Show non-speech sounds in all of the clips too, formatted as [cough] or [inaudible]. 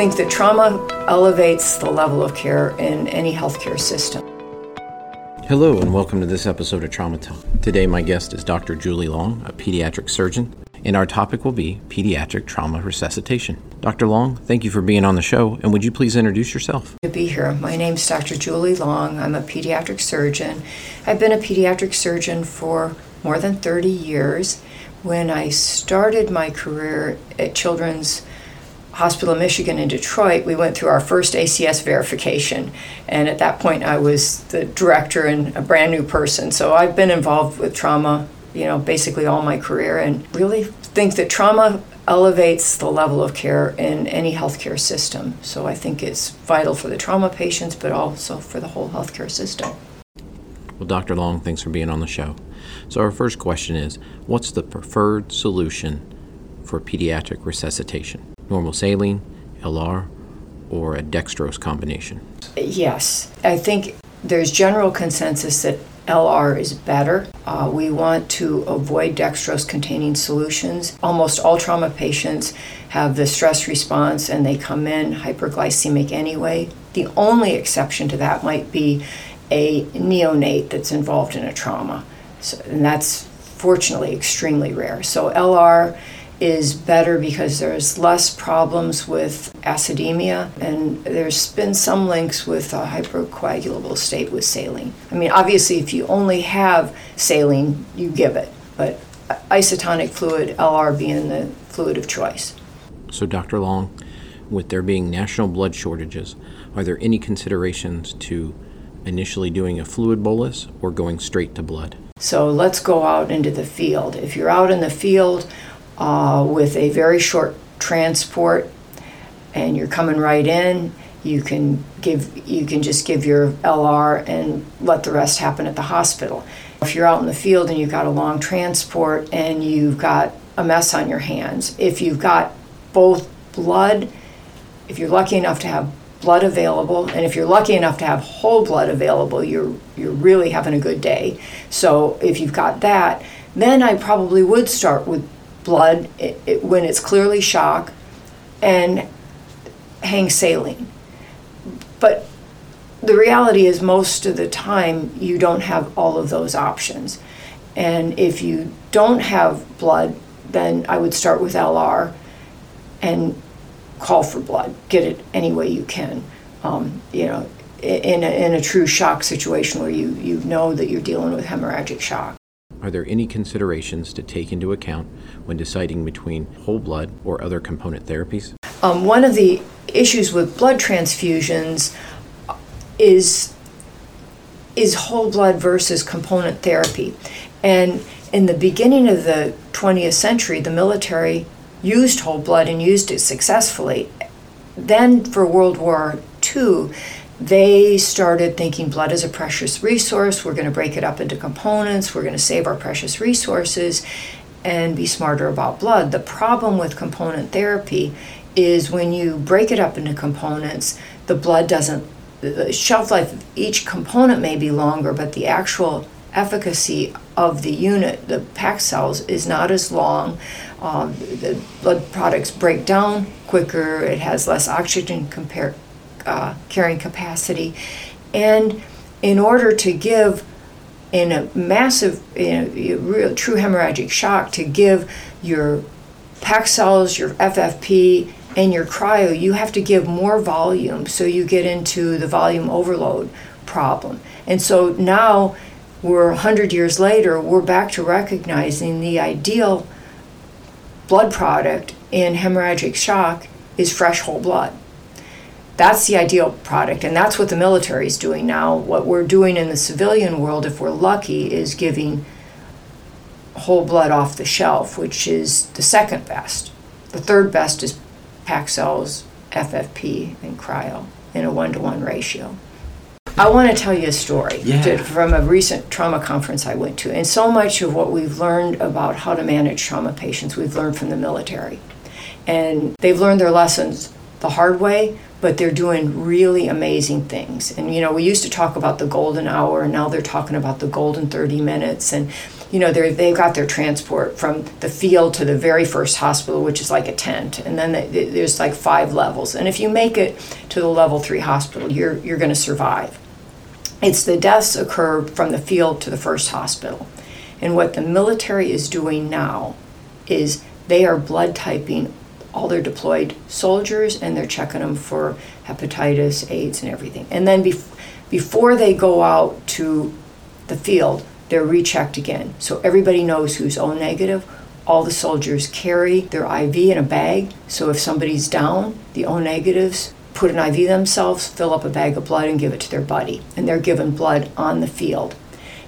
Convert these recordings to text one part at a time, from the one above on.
think that trauma elevates the level of care in any healthcare system. Hello, and welcome to this episode of Trauma Talk. Today, my guest is Dr. Julie Long, a pediatric surgeon, and our topic will be pediatric trauma resuscitation. Dr. Long, thank you for being on the show, and would you please introduce yourself? To be here. My name is Dr. Julie Long. I'm a pediatric surgeon. I've been a pediatric surgeon for more than 30 years. When I started my career at Children's Hospital of Michigan in Detroit, we went through our first ACS verification. And at that point, I was the director and a brand new person. So I've been involved with trauma, you know, basically all my career and really think that trauma elevates the level of care in any healthcare system. So I think it's vital for the trauma patients, but also for the whole healthcare system. Well, Dr. Long, thanks for being on the show. So, our first question is What's the preferred solution for pediatric resuscitation? Normal saline, LR, or a dextrose combination? Yes, I think there's general consensus that LR is better. Uh, we want to avoid dextrose containing solutions. Almost all trauma patients have the stress response and they come in hyperglycemic anyway. The only exception to that might be a neonate that's involved in a trauma. So, and that's fortunately extremely rare. So LR is better because there's less problems with acidemia, and there's been some links with a hypercoagulable state with saline. I mean, obviously, if you only have saline, you give it, but isotonic fluid, LR being the fluid of choice. So, Dr. Long, with there being national blood shortages, are there any considerations to initially doing a fluid bolus or going straight to blood? So let's go out into the field. If you're out in the field uh, with a very short transport and you're coming right in, you can give you can just give your LR and let the rest happen at the hospital. If you're out in the field and you've got a long transport and you've got a mess on your hands, if you've got both blood, if you're lucky enough to have blood available, and if you're lucky enough to have whole blood available, you're you're really having a good day. So if you've got that, then I probably would start with blood it, it, when it's clearly shock, and hang saline. But the reality is, most of the time, you don't have all of those options. And if you don't have blood, then I would start with LR and call for blood, get it any way you can. Um, you know, in a, in a true shock situation where you, you know that you're dealing with hemorrhagic shock. Are there any considerations to take into account when deciding between whole blood or other component therapies? Um, one of the issues with blood transfusions is is whole blood versus component therapy. And in the beginning of the 20th century, the military used whole blood and used it successfully. Then for World War II, they started thinking blood is a precious resource. We're going to break it up into components. We're going to save our precious resources and be smarter about blood. The problem with component therapy is when you break it up into components, the blood doesn't, the shelf life of each component may be longer, but the actual efficacy of the unit, the packed cells, is not as long. Um, the blood products break down quicker, it has less oxygen compare, uh, carrying capacity. And in order to give, in a massive, in a real true hemorrhagic shock, to give your packed cells, your FFP, and your cryo, you have to give more volume so you get into the volume overload problem. And so now we're 100 years later, we're back to recognizing the ideal blood product in hemorrhagic shock is fresh whole blood. That's the ideal product, and that's what the military is doing now. What we're doing in the civilian world, if we're lucky, is giving whole blood off the shelf, which is the second best. The third best is cells, FFP, and cryo in a one to one ratio. I want to tell you a story Yeah. to- from a recent trauma conference I went to. And so much of what we've learned about how to manage trauma patients, we've learned from the military. And they've learned their lessons the hard way, but they're doing really amazing things. And you know, we used to talk about the golden hour, and now they're talking about the golden 30 minutes. And you know, they're, they've got their transport from the field to the very first hospital, which is like a tent, and then they, there's like five levels. And if you make it to the level three hospital, you're you're going to survive. It's the deaths occur from the field to the first hospital, and what the military is doing now is they are blood typing all their deployed soldiers and they're checking them for hepatitis, AIDS, and everything. And then bef- before they go out to the field, they're rechecked again. So everybody knows who's O negative. All the soldiers carry their IV in a bag. So if somebody's down, the O negatives put an IV themselves, fill up a bag of blood, and give it to their buddy. And they're given blood on the field.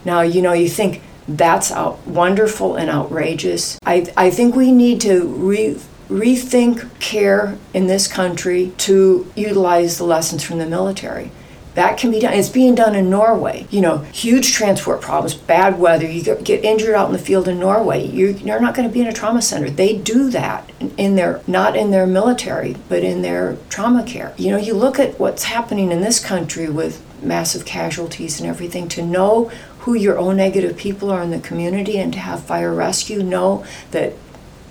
Now, you know, you think that's out, wonderful and outrageous. I, I think we need to re, rethink care in this country to utilize the lessons from the military. That can be done. It's being done in Norway. You know, huge transport problems, bad weather. You get injured out in the field in Norway. You're, not going to be in a trauma center. They do that in their, not in their military, but in their trauma care. You know, you look at what's happening in this country with massive casualties and everything. To know who your O negative people are in the community and to have fire rescue know that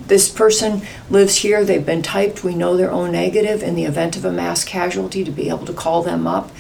this person lives here, they've been typed, we know they're negative. In the event of a mass casualty, to be able to call them up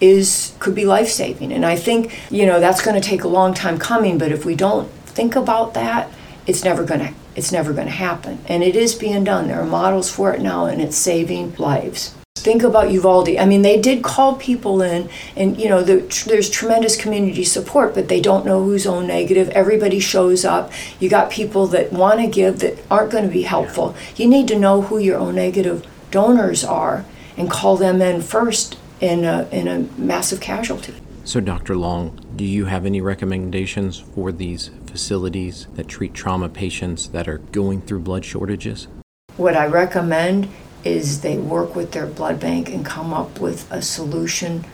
is could be life saving. And I think, you know, that's going to take a long time coming, but if we don't think about that, it's never going to it's never going to happen. And it is being done. There are models for it now and it's saving lives. Think about Uvalde. I mean, they did call people in, and you know, the, there's tremendous community support, but they don't know who's O negative. Everybody shows up. You got people that want to give that aren't going to be helpful. You need to know who your O negative donors are and call them in first in a, in a massive casualty. So, Dr. Long, do you have any recommendations for these facilities that treat trauma patients that are going through blood shortages? What I recommend is they work with their blood bank and come up with a solution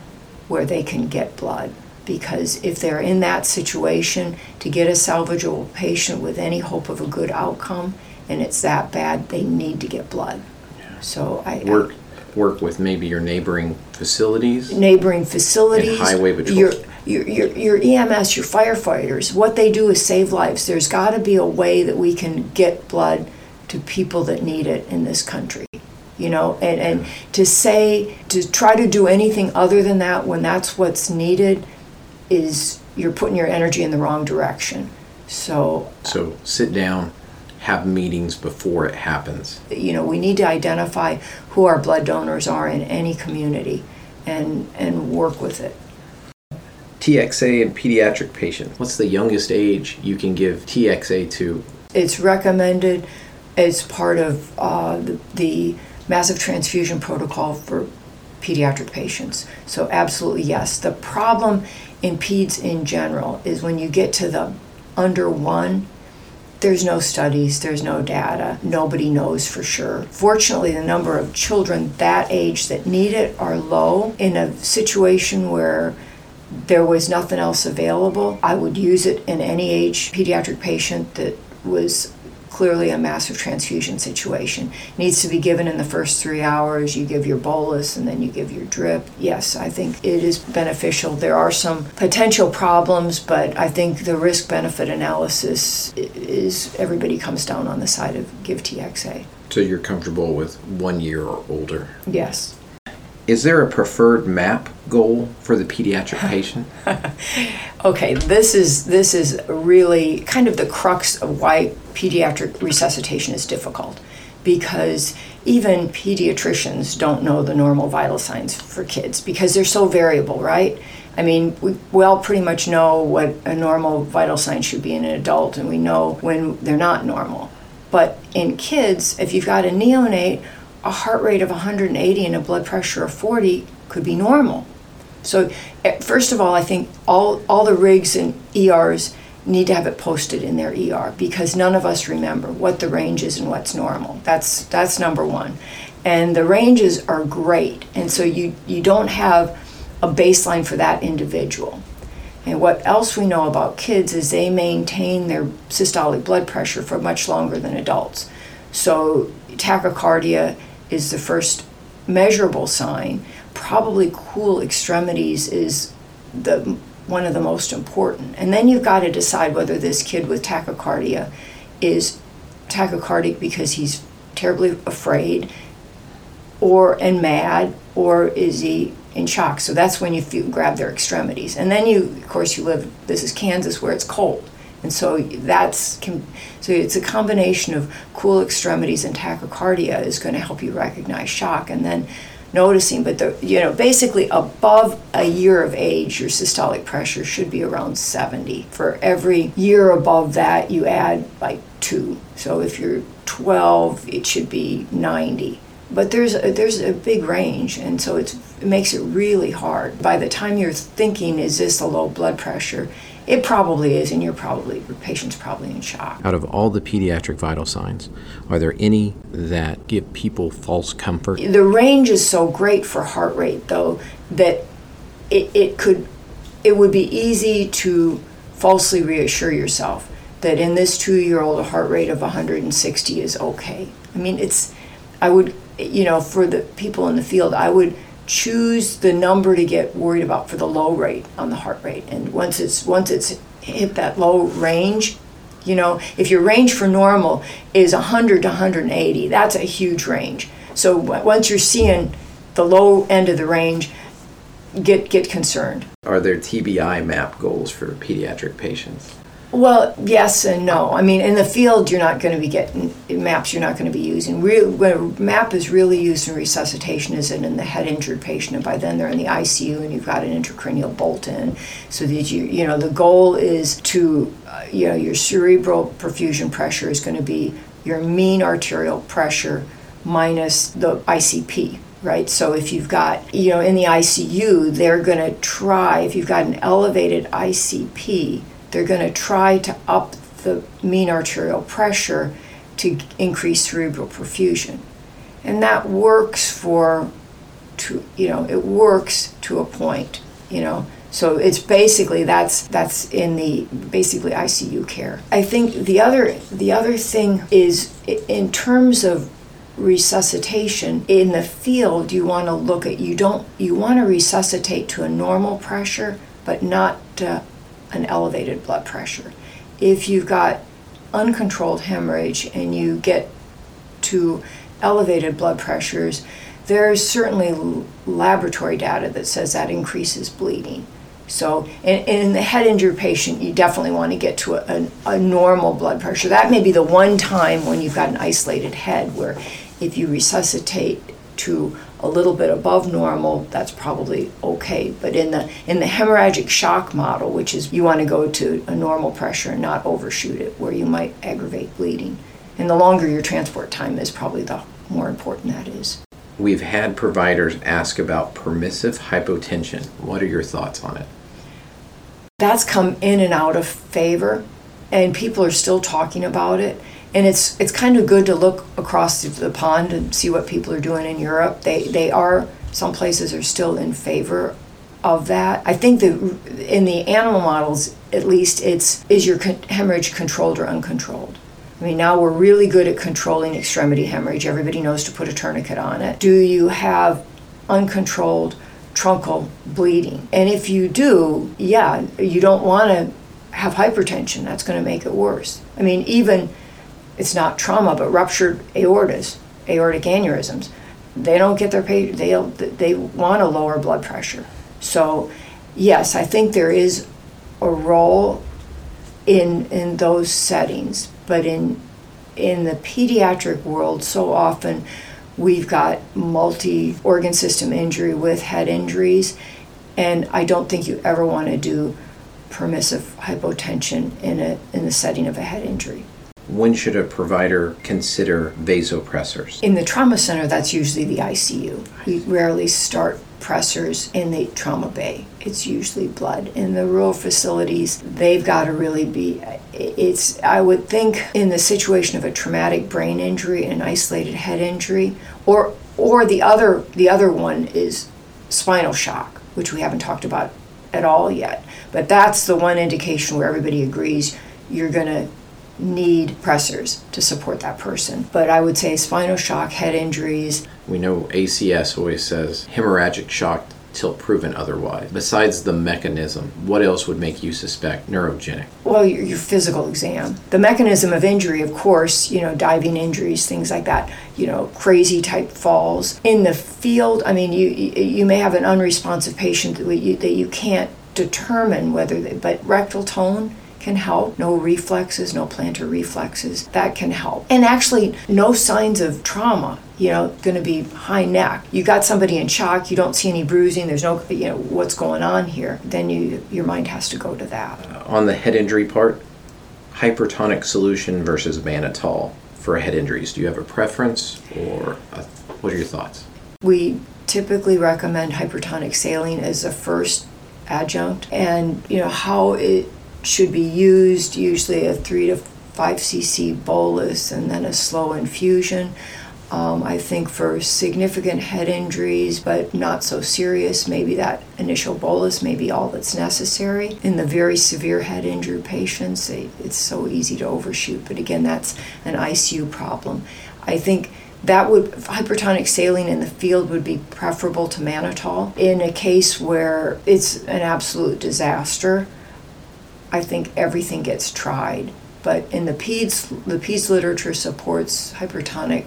where they can get blood. Because if they're in that situation, to get a salvageable patient with any hope of a good outcome, and it's that bad, they need to get blood. So I, work work with maybe your neighboring facilities, neighboring facilities, highway patrol. Your, your, your, your EMS, your firefighters, what they do is save lives. There's got to be a way that we can get blood to people that need it in this country you know and, and to say to try to do anything other than that when that's what's needed is you're putting your energy in the wrong direction so so sit down have meetings before it happens you know we need to identify who our blood donors are in any community and and work with it TXA in pediatric patients. What's the youngest age you can give TXA to? It's recommended as part of uh, the, the massive transfusion protocol for pediatric patients. So, absolutely yes. The problem in peds in general is when you get to the under one, there's no studies, there's no data, nobody knows for sure. Fortunately, the number of children that age that need it are low. In a situation where there was nothing else available, I would use it in any age pediatric patient that was clearly a massive transfusion situation. Needs to be given in the first three hours. You give your bolus and then you give your drip. Yes, I think it is beneficial. There are some potential problems, but I think the risk benefit analysis is everybody comes down on the side of give TXA. So you're comfortable with one year or older? Yes. Is there a preferred MAP goal for the pediatric [laughs] patient? okay, this is this is really kind of the crux of why pediatric resuscitation is difficult because even pediatricians don't know the normal vital signs for kids because they're so variable, right? I mean, we, we all pretty much know what a normal vital sign should be in an adult, and we know when they're not normal. But in kids, if you've got a neonate a heart rate of 180 and a blood pressure of 40 could be normal. So, eh, first of all, I think all, all the rigs and ERs need to have it posted in their ER because none of us remember what the range is and what's normal. That's, that's number one. And the ranges are great. And so you, you don't have a baseline for that individual. And what else we know about kids is they maintain their systolic blood pressure for much longer than adults. So tachycardia is the first measurable sign. Probably cool extremities is the one of the most important. And then you've got to decide whether this kid with tachycardia is tachycardic because he's terribly afraid or and mad or is he in shock. So that's when you feel, grab their extremities. And then you of course you live this is kansas where it's cold. And so that's so it's a combination of cool extremities and tachycardia is going to help you recognize shock. And then noticing but the you know basically above a year of age your systolic pressure should be around 70 for every year above that you add like 2 so if you're 12 it should be 90 but there's a, there's a big range and so it makes it really hard. By the time you're thinking is this a low blood pressure it probably is and you're probably your patient's probably in shock. Out of all the pediatric vital signs are there any that give people false comfort? The range is so great for heart rate though that it, it could it would be easy to falsely reassure yourself that in this two year old a heart rate of 160 is okay. I mean it's i would you know, for the people in the field, I would choose the number to get worried about for the low rate on the heart rate. And once it's once it's hit that low range, you know, if your range for normal is 100 to 180, that's a huge range. So once you're seeing the low end of the range, get get concerned. Are there TBI map goals for pediatric patients? Well, yes and no. I mean, in the field, you're not going to be getting maps. You're not going to be using. Real, when a map is really used in resuscitation is in the head injured patient, and by then they're in the ICU, and you've got an intracranial bolt in. So that you, you know, the goal is to, uh, you know, your cerebral perfusion pressure is going to be your mean arterial pressure minus the ICP right? So if you've got, you know, in the ICU, they're going to try, if you've got an elevated ICP, they're going to try to up the mean arterial pressure to increase cerebral perfusion. And that works for to you know, it works to a point, you know. So it's basically that's that's in the basically ICU care. I think the other the other thing is in terms of resuscitation in the field you want to look at you don't you want to resuscitate to a normal pressure but not an elevated blood pressure. If you've got uncontrolled hemorrhage and you get to elevated blood pressures, there's certainly laboratory data that says that increases bleeding. So, in, in the head injured patient, you definitely want to get to a, a, a normal blood pressure. That may be the one time when you've got an isolated head where if you resuscitate to a little bit above normal, that's probably okay. But in the in the hemorrhagic shock model, which is you want to go to a normal pressure and not overshoot it, where you might aggravate bleeding. And the longer your transport time is, probably the more important that is. We've had providers ask about permissive hypotension. What are your thoughts on it? That's come in and out of favor, and people are still talking about it and it's it's kind of good to look across the pond and see what people are doing in Europe. They they are some places are still in favor of that. I think that in the animal models, at least, it's is your hemorrhage controlled or uncontrolled. I mean, now we're really good at controlling extremity hemorrhage. Everybody knows to put a tourniquet on it. Do you have uncontrolled truncal bleeding? And if you do, yeah, you don't want to have hypertension. That's going to make it worse. I mean, even it's not trauma, but ruptured aortas, aortic aneurysms. They don't get their pay. They they want a lower blood pressure. So, yes, I think there is a role in in those settings, but in in the pediatric world, so often we've got multi organ system injury with head injuries, and I don't think you ever want to do permissive hypotension in a in the setting of a head injury. When should a provider consider vasopressors? In the trauma center, that's usually the ICU. We rarely start pressors in the trauma bay. It's usually blood. In the rural facilities, they've got to really be it's I would think in the situation of a traumatic brain injury and an isolated head injury or or the other the other one is spinal shock, which we haven't talked about at all yet. But that's the one indication where everybody agrees you're going to need pressors to support that person. But I would say spinal shock, head injuries. We know ACS always says hemorrhagic shock till proven otherwise. Besides the mechanism, what else would make you suspect neurogenic? Well, your, your physical exam. The mechanism of injury, of course, you know, diving injuries, things like that, you know, crazy type falls. In the field, I mean, you, you may have an unresponsive patient that you, that you can't determine whether they, but rectal tone can help. No reflexes, no plantar reflexes, that can help. And actually, no signs of trauma. You know, going to be high neck. You got somebody in shock. You don't see any bruising. There's no, you know, what's going on here. Then you, your mind has to go to that. On the head injury part, hypertonic solution versus mannitol for head injuries. Do you have a preference, or a, what are your thoughts? We typically recommend hypertonic saline as a first adjunct, and you know how it should be used usually a 3 to 5 cc bolus and then a slow infusion. Um, I think for significant head injuries, but not so serious, maybe that initial bolus may be all that's necessary. In the very severe head injury patients, they, it's so easy to overshoot, but again, that's an ICU problem. I think that would hypertonic saline in the field would be preferable to mannitol. In a case where it's an absolute disaster, I think everything gets tried. But in the PEDS, the PEDS literature supports hypertonic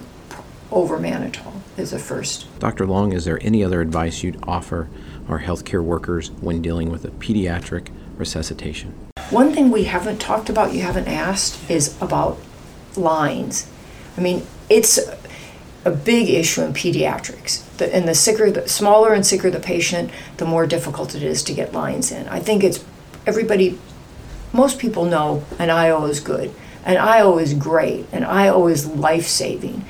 over mannitol as a first. Dr. Long, is there any other advice you'd offer our healthcare workers when dealing with a pediatric resuscitation? One thing we haven't talked about, you haven't asked, is about lines. I mean, it's a big issue in pediatrics. The, and the sicker, the smaller and sicker the patient, the more difficult it is to get lines in. I think it's everybody most people know an IO is good. An IO is great. An IO is life saving.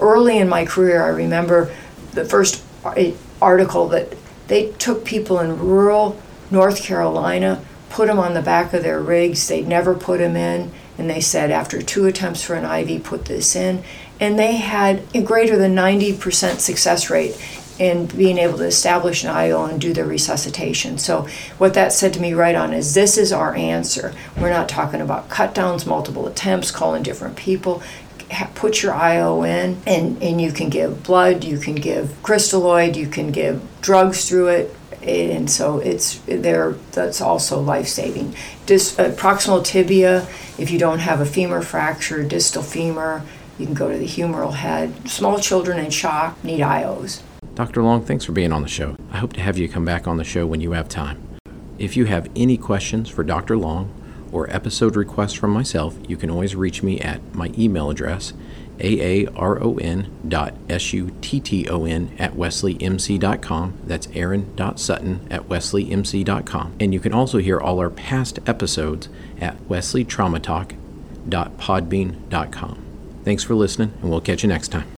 Early in my career, I remember the first article that they took people in rural North Carolina, put them on the back of their rigs, they'd never put them in, and they said after two attempts for an IV, put this in. And they had a greater than 90% success rate in being able to establish an IO and do the resuscitation. So what that said to me right on is this is our answer. We're not talking about cut downs, multiple attempts, calling different people. Put your IO in, and, and you can give blood, you can give crystalloid, you can give drugs through it, and so it's there. That's also life saving. Dis, uh, proximal tibia, if you don't have a femur fracture, distal femur, you can go to the humeral head. Small children in shock need IOs. Dr. Long, thanks for being on the show. I hope to have you come back on the show when you have time. If you have any questions for Dr. Long or episode requests from myself, you can always reach me at my email address, aaron dot s-u-t-t-o-n at wesleymc.com. That's aaron.sutton at wesleymc.com. And you can also hear all our past episodes at wesleytraumatalk.podbean.com. Thanks for listening, and we'll catch you next time.